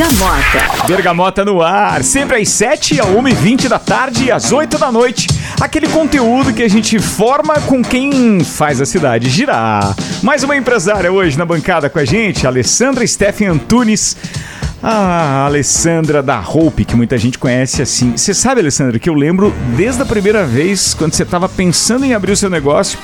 Bergamota. Bergamota no ar, sempre às 7 a 1h20 da tarde e às 8 da noite. Aquele conteúdo que a gente forma com quem faz a cidade girar. Mais uma empresária hoje na bancada com a gente, Alessandra Steffen Antunes. A Alessandra da Hope, que muita gente conhece assim. Você sabe, Alessandra, que eu lembro desde a primeira vez, quando você estava pensando em abrir o seu negócio,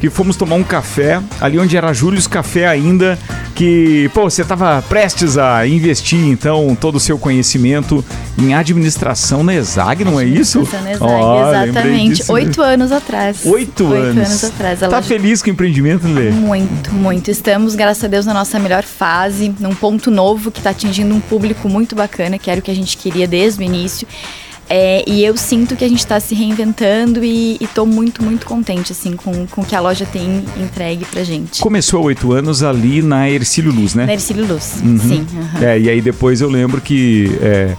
que fomos tomar um café, ali onde era Július Café ainda, que, pô, você estava prestes a investir, então, todo o seu conhecimento em administração na ESAG, não é isso? Na ESAG, oh, exatamente. Oito anos atrás. Oito, Oito anos. anos atrás. Tá loja... feliz com o empreendimento, Lê? Muito, muito. Estamos, graças a Deus, na nossa melhor fase, num ponto novo que está atingindo um público muito bacana, que era o que a gente queria desde o início. É, e eu sinto que a gente está se reinventando e estou muito, muito contente assim com, com o que a loja tem entregue pra gente. Começou há oito anos ali na Ercílio Luz, né? Na Ercílio Luz, uhum. sim. Uhum. É, e aí depois eu lembro que é,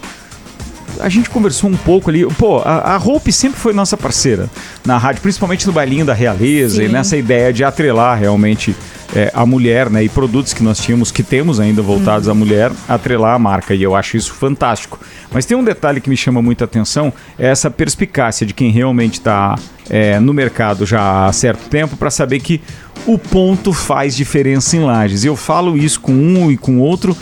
a gente conversou um pouco ali. Pô, a, a Hope sempre foi nossa parceira na rádio, principalmente no bailinho da realeza Sim. e nessa ideia de atrelar realmente é, a mulher, né? E produtos que nós tínhamos, que temos ainda voltados à mulher, atrelar a marca. E eu acho isso fantástico. Mas tem um detalhe que me chama muita atenção: é essa perspicácia de quem realmente está é, no mercado já há certo tempo para saber que o ponto faz diferença em lajes. Eu falo isso com um e com outro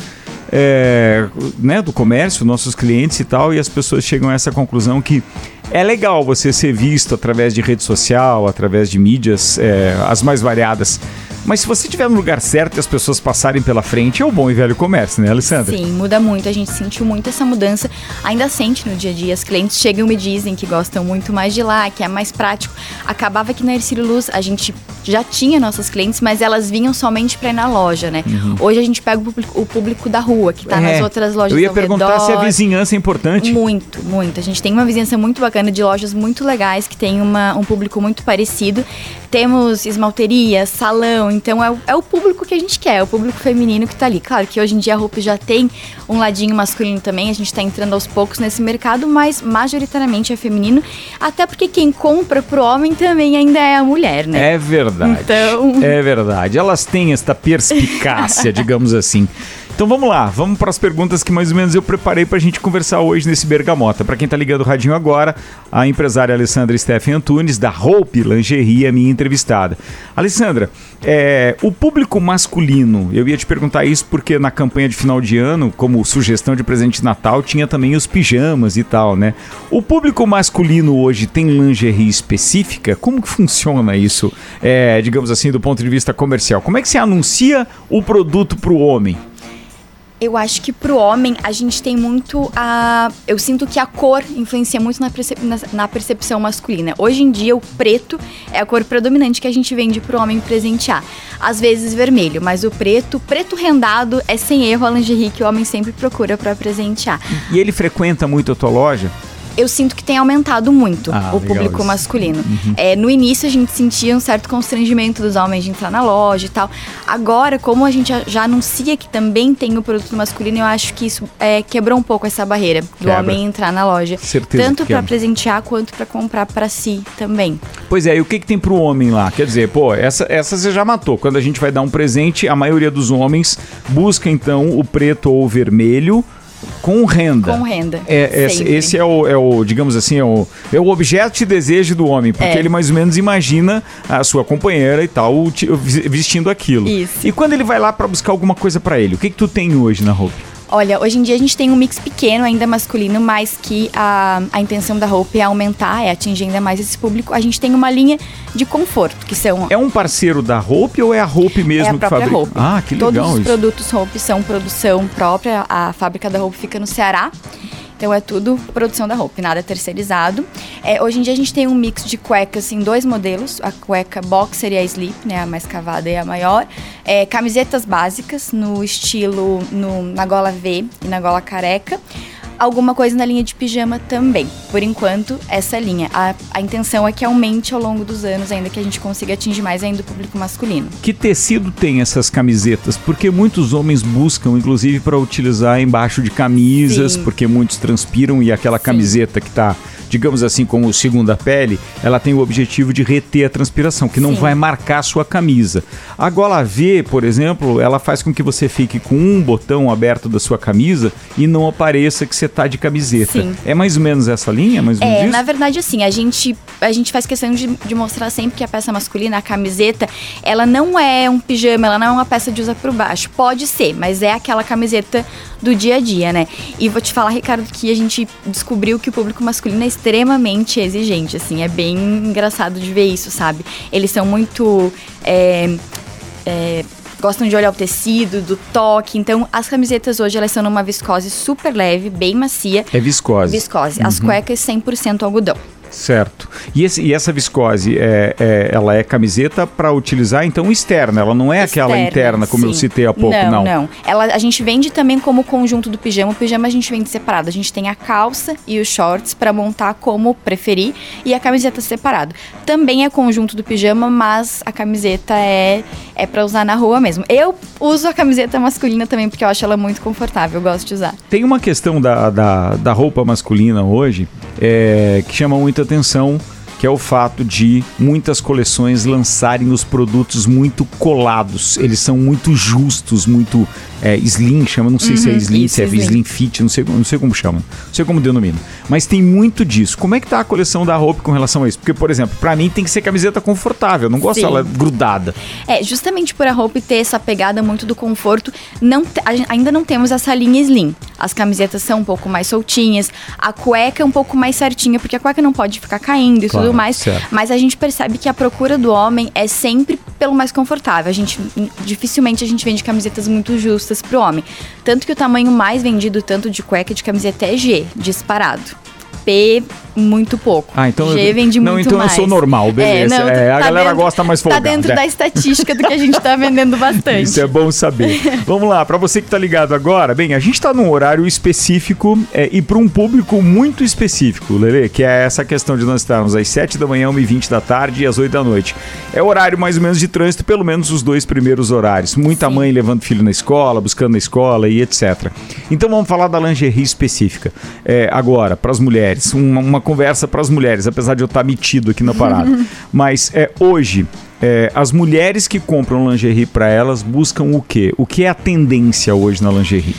é, né, do comércio, nossos clientes e tal, e as pessoas chegam a essa conclusão que é legal você ser visto através de rede social, através de mídias, é, as mais variadas. Mas se você estiver no lugar certo e as pessoas passarem pela frente, é o bom e velho comércio, né, Alessandra? Sim, muda muito. A gente sentiu muito essa mudança. Ainda sente no dia a dia. As clientes chegam e me dizem que gostam muito mais de lá, que é mais prático. Acabava que na Ercílio Luz a gente já tinha nossas clientes, mas elas vinham somente para ir na loja, né? Uhum. Hoje a gente pega o público, o público da rua, que está é, nas outras lojas Eu ia perguntar redor. se a vizinhança é importante. Muito, muito. A gente tem uma vizinhança muito bacana de lojas muito legais, que tem uma, um público muito parecido. Temos esmalteria, salão, então é o, é o público que a gente quer, é o público feminino que está ali. Claro que hoje em dia a roupa já tem um ladinho masculino também, a gente está entrando aos poucos nesse mercado, mas majoritariamente é feminino, até porque quem compra pro homem também ainda é a mulher, né? É verdade. Então... É verdade. Elas têm esta perspicácia, digamos assim. Então vamos lá, vamos para as perguntas que mais ou menos eu preparei para a gente conversar hoje nesse Bergamota. Para quem está ligando o radinho agora, a empresária Alessandra Steffen Antunes, da Hope Lingerie, é minha entrevistada. Alessandra, é, o público masculino, eu ia te perguntar isso porque na campanha de final de ano, como sugestão de presente de Natal, tinha também os pijamas e tal, né? O público masculino hoje tem lingerie específica? Como que funciona isso, é, digamos assim, do ponto de vista comercial? Como é que se anuncia o produto para o homem? Eu acho que pro homem a gente tem muito a. Eu sinto que a cor influencia muito na, percep... na, percepção masculina. Hoje em dia, o preto é a cor predominante que a gente vende pro homem presentear. Às vezes vermelho, mas o preto, preto rendado, é sem erro a lingerie que o homem sempre procura para presentear. E ele frequenta muito a tua loja? Eu sinto que tem aumentado muito ah, o público isso. masculino. Uhum. É, no início a gente sentia um certo constrangimento dos homens de entrar na loja e tal. Agora, como a gente já, anuncia que também tem o produto masculino, eu acho que isso é, quebrou um pouco essa barreira do Quebra. homem entrar na loja. Certeza tanto para presentear quanto para comprar para si também. Pois é, e o que, que tem pro homem lá? Quer dizer, pô, essa, essa você já matou. Quando a gente vai dar um presente, a maioria dos homens busca então o preto ou o vermelho com renda. Com renda. É, esse, esse é, o, é o, digamos assim, é o, é o objeto de desejo do homem, porque é. ele mais ou menos imagina a sua companheira e tal vestindo aquilo. Isso. E quando ele vai lá para buscar alguma coisa para ele, o que que tu tem hoje na roupa? Olha, hoje em dia a gente tem um mix pequeno, ainda masculino, mas que a, a intenção da roupa é aumentar, é atingir ainda mais esse público. A gente tem uma linha de conforto, que são... É um parceiro da roupa ou é a roupa mesmo é a que fabrica? Roupa. Ah, que legal Todos os isso. produtos roupa são produção própria, a fábrica da roupa fica no Ceará. Então é tudo produção da roupa, nada terceirizado. É, hoje em dia a gente tem um mix de cuecas em dois modelos, a cueca boxer e a slip, né, a mais cavada e a maior. É, camisetas básicas no estilo no, na gola V e na gola careca alguma coisa na linha de pijama também. Por enquanto, essa linha. A, a intenção é que aumente ao longo dos anos, ainda que a gente consiga atingir mais ainda o público masculino. Que tecido tem essas camisetas? Porque muitos homens buscam, inclusive, para utilizar embaixo de camisas, Sim. porque muitos transpiram e aquela Sim. camiseta que está digamos assim, como segunda pele, ela tem o objetivo de reter a transpiração, que não Sim. vai marcar a sua camisa. A gola V, por exemplo, ela faz com que você fique com um botão aberto da sua camisa e não apareça que você tá de camiseta. Sim. É mais ou menos essa linha? Mais ou menos é, isso? na verdade, assim, a gente, a gente faz questão de, de mostrar sempre que a peça masculina, a camiseta, ela não é um pijama, ela não é uma peça de usar por baixo. Pode ser, mas é aquela camiseta do dia a dia, né? E vou te falar, Ricardo, que a gente descobriu que o público masculino é extremamente exigente, assim, é bem engraçado de ver isso, sabe? Eles são muito. É, é, gostam de olhar o tecido, do toque. Então, as camisetas hoje elas são numa viscose super leve, bem macia. É viscose. Viscose. Uhum. As cuecas 100% algodão. Certo. E, esse, e essa viscose, é, é, ela é camiseta para utilizar então externa, ela não é externa, aquela interna como sim. eu citei há pouco, não. Não, não. Ela, a gente vende também como conjunto do pijama. O pijama a gente vende separado. A gente tem a calça e os shorts para montar como preferir e a camiseta separado. Também é conjunto do pijama, mas a camiseta é, é para usar na rua mesmo. Eu uso a camiseta masculina também porque eu acho ela muito confortável, eu gosto de usar. Tem uma questão da, da, da roupa masculina hoje é, que chama muita atenção que é o fato de muitas coleções lançarem os produtos muito colados. Eles são muito justos, muito é, slim, chama, não sei uhum, se é uhum, slim, se é slim. slim fit, não sei, não sei como chama, não sei como denomina. Mas tem muito disso. Como é que tá a coleção da roupa com relação a isso? Porque, por exemplo, para mim tem que ser camiseta confortável, eu não gosto dela grudada. É, justamente por a roupa ter essa pegada muito do conforto, não ainda não temos essa linha slim. As camisetas são um pouco mais soltinhas, a cueca é um pouco mais certinha, porque a cueca não pode ficar caindo e claro, tudo mais. Certo. Mas a gente percebe que a procura do homem é sempre pelo mais confortável. A gente dificilmente a gente vende camisetas muito justas para o homem. Tanto que o tamanho mais vendido tanto de cueca de camiseta é G, disparado. P muito pouco. Ah, então G vende não, muito então mais. eu sou normal, beleza. É, não, é, a tá galera dentro, gosta mais folgado. Tá dentro é. da estatística do que a gente tá vendendo bastante. Isso é bom saber. Vamos lá, para você que tá ligado agora, bem, a gente tá num horário específico é, e para um público muito específico, Lele, que é essa questão de nós estarmos às 7 da manhã, 1h20 da tarde e às 8 da noite. É horário mais ou menos de trânsito, pelo menos os dois primeiros horários. Muita Sim. mãe levando filho na escola, buscando na escola e etc. Então vamos falar da lingerie específica. É, agora, para as mulheres, uma, uma conversa para as mulheres mulheres, apesar de eu estar metido aqui na parada. Mas é, hoje, é, as mulheres que compram lingerie para elas buscam o quê? O que é a tendência hoje na lingerie?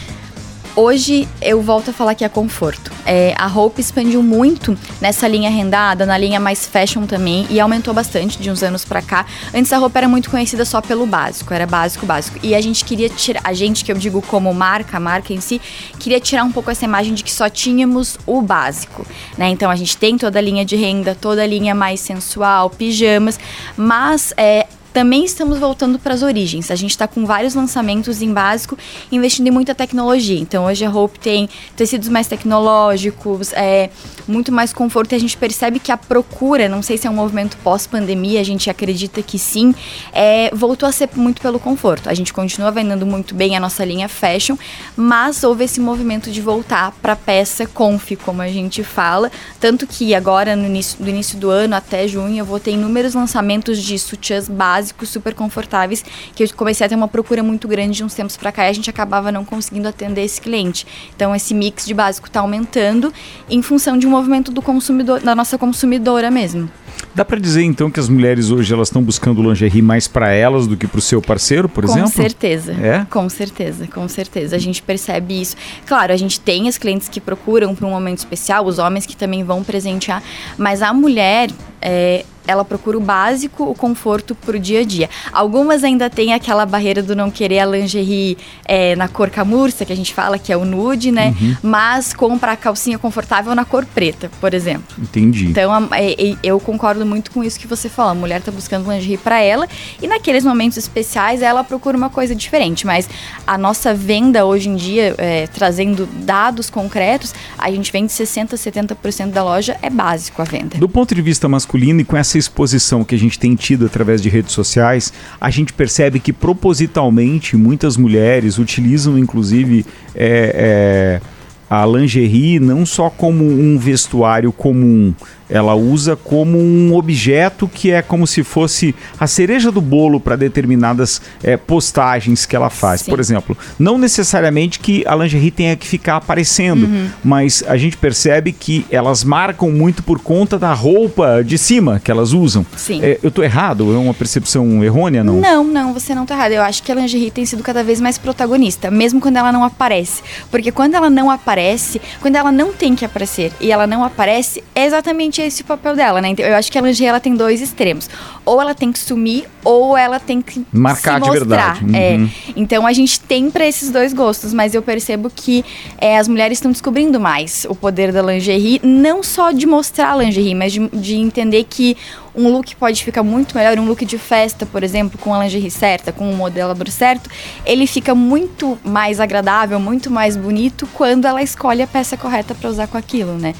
Hoje eu volto a falar que é conforto. É, a roupa expandiu muito nessa linha rendada, na linha mais fashion também, e aumentou bastante de uns anos para cá. Antes a roupa era muito conhecida só pelo básico, era básico, básico. E a gente queria tirar, a gente que eu digo como marca, a marca em si, queria tirar um pouco essa imagem de que só tínhamos o básico, né? Então a gente tem toda a linha de renda, toda a linha mais sensual, pijamas, mas é, também estamos voltando para as origens. A gente está com vários lançamentos em básico, investindo em muita tecnologia. Então, hoje a Hope tem tecidos mais tecnológicos, é, muito mais conforto e a gente percebe que a procura, não sei se é um movimento pós-pandemia, a gente acredita que sim, é, voltou a ser muito pelo conforto. A gente continua vendendo muito bem a nossa linha fashion, mas houve esse movimento de voltar para peça conf, como a gente fala. Tanto que agora, no início, do início do ano até junho, eu vou ter inúmeros lançamentos de sutiãs básicos básicos, super confortáveis, que eu comecei a ter uma procura muito grande de uns tempos para cá e a gente acabava não conseguindo atender esse cliente. Então esse mix de básico está aumentando em função de um movimento do consumidor, da nossa consumidora mesmo. Dá para dizer então que as mulheres hoje elas estão buscando lingerie mais para elas do que para o seu parceiro, por com exemplo? Com certeza. É? Com certeza, com certeza. A gente percebe isso. Claro, a gente tem as clientes que procuram para um momento especial, os homens que também vão presentear, mas a mulher é, ela procura o básico, o conforto pro dia a dia. Algumas ainda têm aquela barreira do não querer a lingerie é, na cor camurça, que a gente fala que é o nude, né? Uhum. Mas compra a calcinha confortável na cor preta, por exemplo. Entendi. Então, a, é, eu concordo muito com isso que você falou. A mulher tá buscando lingerie para ela e naqueles momentos especiais ela procura uma coisa diferente. Mas a nossa venda hoje em dia, é, trazendo dados concretos, a gente vende 60%, 70% da loja é básico a venda. Do ponto de vista masculino e com essa exposição que a gente tem tido através de redes sociais, a gente percebe que propositalmente muitas mulheres utilizam inclusive é, é, a lingerie não só como um vestuário comum, ela usa como um objeto que é como se fosse a cereja do bolo para determinadas é, postagens que ela faz. Sim. Por exemplo, não necessariamente que a lingerie tenha que ficar aparecendo, uhum. mas a gente percebe que elas marcam muito por conta da roupa de cima que elas usam. Sim. É, eu estou errado? É uma percepção errônea, não? Não, não, você não está errado. Eu acho que a lingerie tem sido cada vez mais protagonista, mesmo quando ela não aparece. Porque quando ela não aparece, quando ela não tem que aparecer e ela não aparece, é exatamente esse o papel dela, né? Então, eu acho que a lingerie ela tem dois extremos. Ou ela tem que sumir, ou ela tem que marcar de verdade. É. Uhum. É. Então a gente tem para esses dois gostos, mas eu percebo que é, as mulheres estão descobrindo mais o poder da lingerie, não só de mostrar a lingerie, mas de, de entender que um look pode ficar muito melhor, um look de festa, por exemplo, com a lingerie certa, com o modelo certo, ele fica muito mais agradável, muito mais bonito quando ela escolhe a peça correta para usar com aquilo, né?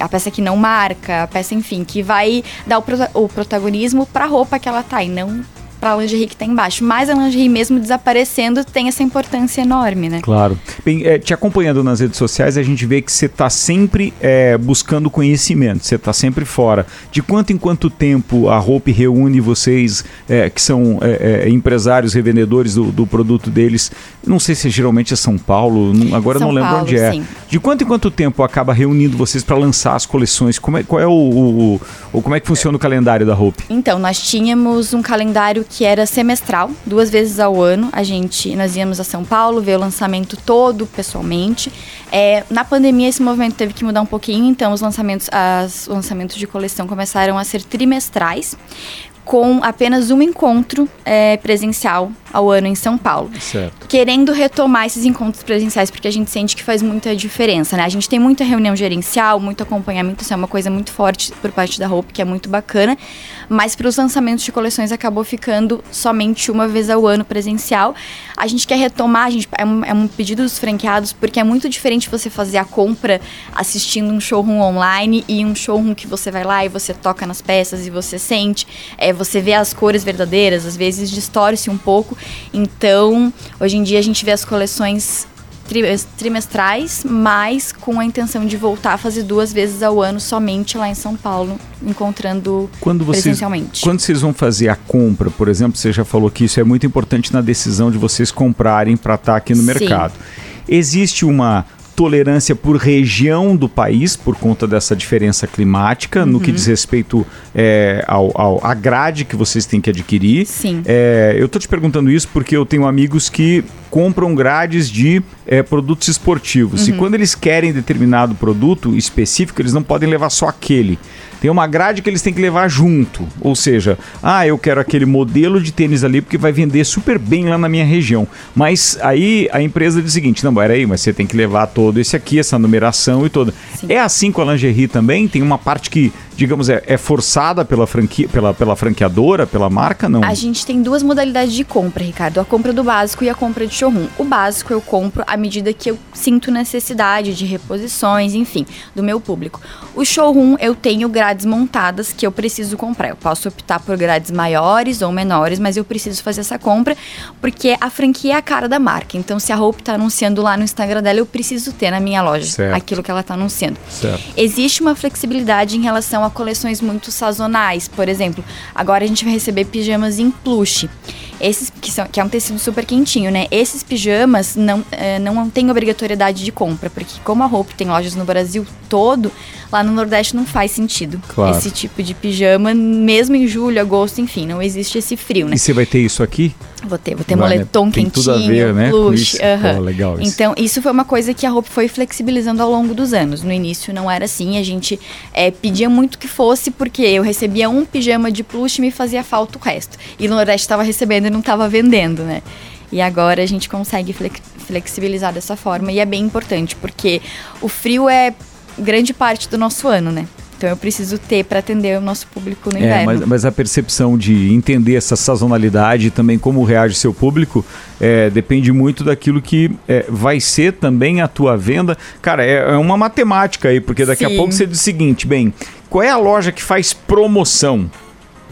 A peça que não marca, a peça, enfim, que vai dar o, prota o protagonismo para a roupa que ela tá e não para a lingerie que está embaixo. Mas a lingerie mesmo desaparecendo tem essa importância enorme, né? Claro. Bem, é, te acompanhando nas redes sociais, a gente vê que você está sempre é, buscando conhecimento, você está sempre fora. De quanto em quanto tempo a Hope reúne vocês, é, que são é, é, empresários, revendedores do, do, produto deles? Não sei se geralmente é São Paulo, não, agora São não lembro Paulo, onde é. Sim. De quanto em quanto tempo acaba reunindo vocês para lançar as coleções? Como é, qual é o, o, o, como é que funciona o calendário da Hope? Então, nós tínhamos um calendário que era semestral, duas vezes ao ano. A gente, nós íamos a São Paulo ver o lançamento todo pessoalmente. É, na pandemia esse movimento teve que mudar um pouquinho, então os lançamentos, as, os lançamentos de coleção começaram a ser trimestrais com apenas um encontro é, presencial ao ano em São Paulo. Certo. Querendo retomar esses encontros presenciais, porque a gente sente que faz muita diferença, né? A gente tem muita reunião gerencial, muito acompanhamento, isso é uma coisa muito forte por parte da Hope, que é muito bacana, mas para os lançamentos de coleções acabou ficando somente uma vez ao ano presencial. A gente quer retomar, a gente, é, um, é um pedido dos franqueados, porque é muito diferente você fazer a compra assistindo um showroom online e um showroom que você vai lá e você toca nas peças e você sente. É, você vê as cores verdadeiras, às vezes distorce um pouco. Então, hoje em dia a gente vê as coleções trimestrais, mas com a intenção de voltar a fazer duas vezes ao ano somente lá em São Paulo, encontrando quando vocês, presencialmente. Quando vocês vão fazer a compra, por exemplo, você já falou que isso é muito importante na decisão de vocês comprarem para estar tá aqui no Sim. mercado. Existe uma tolerância por região do país, por conta dessa diferença climática, uhum. no que uhum. diz respeito é, ao, ao, à grade que vocês têm que adquirir. Sim. É, eu estou te perguntando isso porque eu tenho amigos que compram grades de é, produtos esportivos. Uhum. E quando eles querem determinado produto específico, eles não podem levar só aquele tem uma grade que eles têm que levar junto. Ou seja, ah, eu quero aquele modelo de tênis ali porque vai vender super bem lá na minha região. Mas aí a empresa diz o seguinte: não, aí, mas você tem que levar todo esse aqui, essa numeração e toda. Sim. É assim com a lingerie também? Tem uma parte que digamos, é, é, forçada pela, franquia, pela, pela franqueadora, pela marca, não? A gente tem duas modalidades de compra, Ricardo. A compra do básico e a compra de showroom. O básico eu compro à medida que eu sinto necessidade de reposições, enfim, do meu público. O showroom eu tenho grades montadas que eu preciso comprar. Eu posso optar por grades maiores ou menores, mas eu preciso fazer essa compra porque a franquia é a cara da marca. Então, se a roupa está anunciando lá no Instagram dela, eu preciso ter na minha loja certo. aquilo que ela está anunciando. Certo. Existe uma flexibilidade em relação a coleções muito sazonais. Por exemplo, agora a gente vai receber pijamas em plush. Esses que, são, que é um tecido super quentinho, né? Esses pijamas não, é, não tem obrigatoriedade de compra, porque como a roupa tem lojas no Brasil todo, lá no Nordeste não faz sentido claro. esse tipo de pijama, mesmo em julho, agosto, enfim, não existe esse frio, né? E você vai ter isso aqui? Vou ter, vou ter Vai, moletom né? Tem quentinho, tudo a ver, né? Plush, uh -huh. legal isso. Então, isso foi uma coisa que a roupa foi flexibilizando ao longo dos anos. No início não era assim, a gente é, pedia muito que fosse, porque eu recebia um pijama de plush e me fazia falta o resto. E no Nordeste estava recebendo e não estava vendendo, né? E agora a gente consegue flexibilizar dessa forma e é bem importante, porque o frio é grande parte do nosso ano, né? Então eu preciso ter para atender o nosso público no inverno. É, mas, mas, a percepção de entender essa sazonalidade e também como reage seu público é, depende muito daquilo que é, vai ser também a tua venda. Cara, é, é uma matemática aí, porque daqui Sim. a pouco você diz o seguinte, bem, qual é a loja que faz promoção?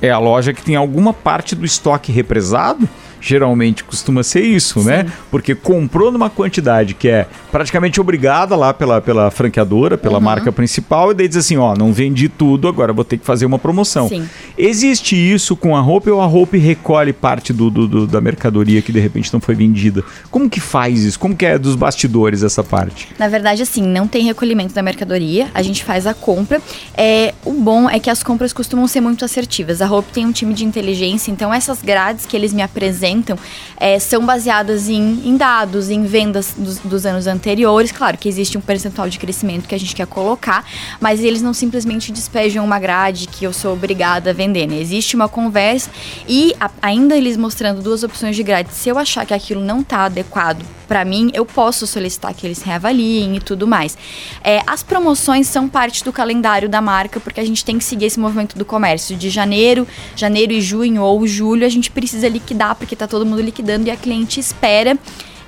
É a loja que tem alguma parte do estoque represado? Geralmente costuma ser isso, né? Sim. né? Porque comprou numa quantidade que é praticamente obrigada lá pela, pela franqueadora, pela uhum. marca principal, e daí diz assim: ó, não vendi tudo, agora vou ter que fazer uma promoção. Sim. Existe isso com a roupa ou a roupa recolhe parte do, do, do, da mercadoria que de repente não foi vendida? Como que faz isso? Como que é dos bastidores essa parte? Na verdade, assim, não tem recolhimento da mercadoria, a gente faz a compra. É, o bom é que as compras costumam ser muito assertivas. A roupa tem um time de inteligência, então essas grades que eles me apresentam é, são baseadas em, em, dados, em vendas dos, dos, anos anteriores. Claro que existe um percentual de crescimento que a gente quer colocar, mas eles não simplesmente despejam uma grade que eu sou obrigada a vender. Né? Existe uma conversa e a, ainda eles mostrando duas opções de grade. Se eu achar que aquilo não está adequado para mim, eu posso solicitar que eles reavaliem e tudo mais. É, as promoções são parte do calendário da marca, porque a gente tem que seguir esse movimento do comércio. De janeiro, janeiro e junho ou julho, a gente precisa liquidar, porque tá todo mundo liquidando e a cliente espera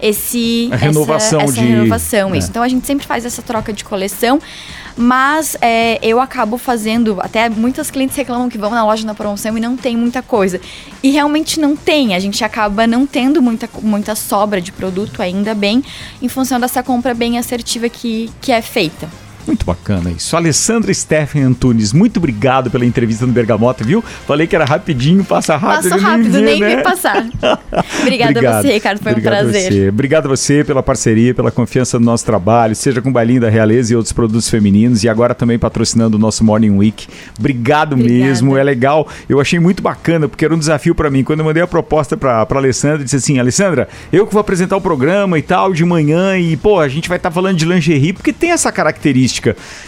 esse a renovação essa, essa de renovação, é. isso. Então a gente sempre faz essa troca de coleção, mas é, eu acabo fazendo, até muitas clientes reclamam que vão na loja na promoção e não tem muita coisa. E realmente não tem, a gente acaba não tendo muita, muita sobra de produto ainda bem, em função dessa compra bem assertiva que, que é feita. Muito bacana isso. Alessandra Stephen Antunes, muito obrigado pela entrevista no Bergamota, viu? Falei que era rapidinho, passa rápido. Passa rápido, nem, nem né? vi passar. Obrigada Obrigado. a você, Ricardo, foi Obrigado um prazer. Você. Obrigado a você pela parceria, pela confiança no nosso trabalho, seja com o Bailinho da Realeza e outros produtos femininos, e agora também patrocinando o nosso Morning Week. Obrigado Obrigada. mesmo, é legal. Eu achei muito bacana, porque era um desafio para mim. Quando eu mandei a proposta para Alessandra, disse assim: Alessandra, eu que vou apresentar o programa e tal, de manhã, e pô, a gente vai estar tá falando de lingerie, porque tem essa característica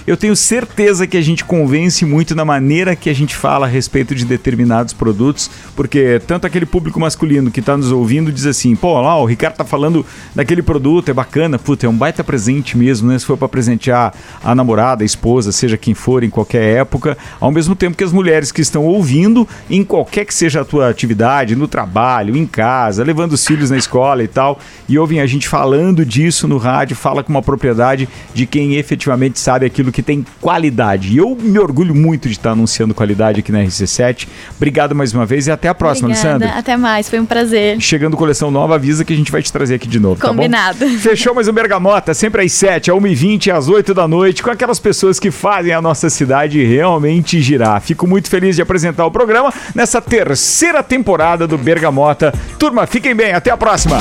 eu tenho certeza que a gente convence muito na maneira que a gente fala a respeito de determinados produtos, porque tanto aquele público masculino que está nos ouvindo diz assim: pô, lá, o Ricardo tá falando daquele produto, é bacana, puta, é um baita presente mesmo, né? Se for para presentear a namorada, a esposa, seja quem for, em qualquer época, ao mesmo tempo que as mulheres que estão ouvindo, em qualquer que seja a tua atividade, no trabalho, em casa, levando os filhos na escola e tal, e ouvem a gente falando disso no rádio, fala com uma propriedade de quem efetivamente gente sabe aquilo que tem qualidade. E eu me orgulho muito de estar anunciando qualidade aqui na RC7. Obrigado mais uma vez e até a próxima, Obrigada. Alessandra. Até mais, foi um prazer. Chegando coleção nova, avisa que a gente vai te trazer aqui de novo, Combinado. tá? Fechou mais um Bergamota, sempre às 7, às 1h20 e às 8 da noite, com aquelas pessoas que fazem a nossa cidade realmente girar. Fico muito feliz de apresentar o programa nessa terceira temporada do Bergamota. Turma, fiquem bem, até a próxima.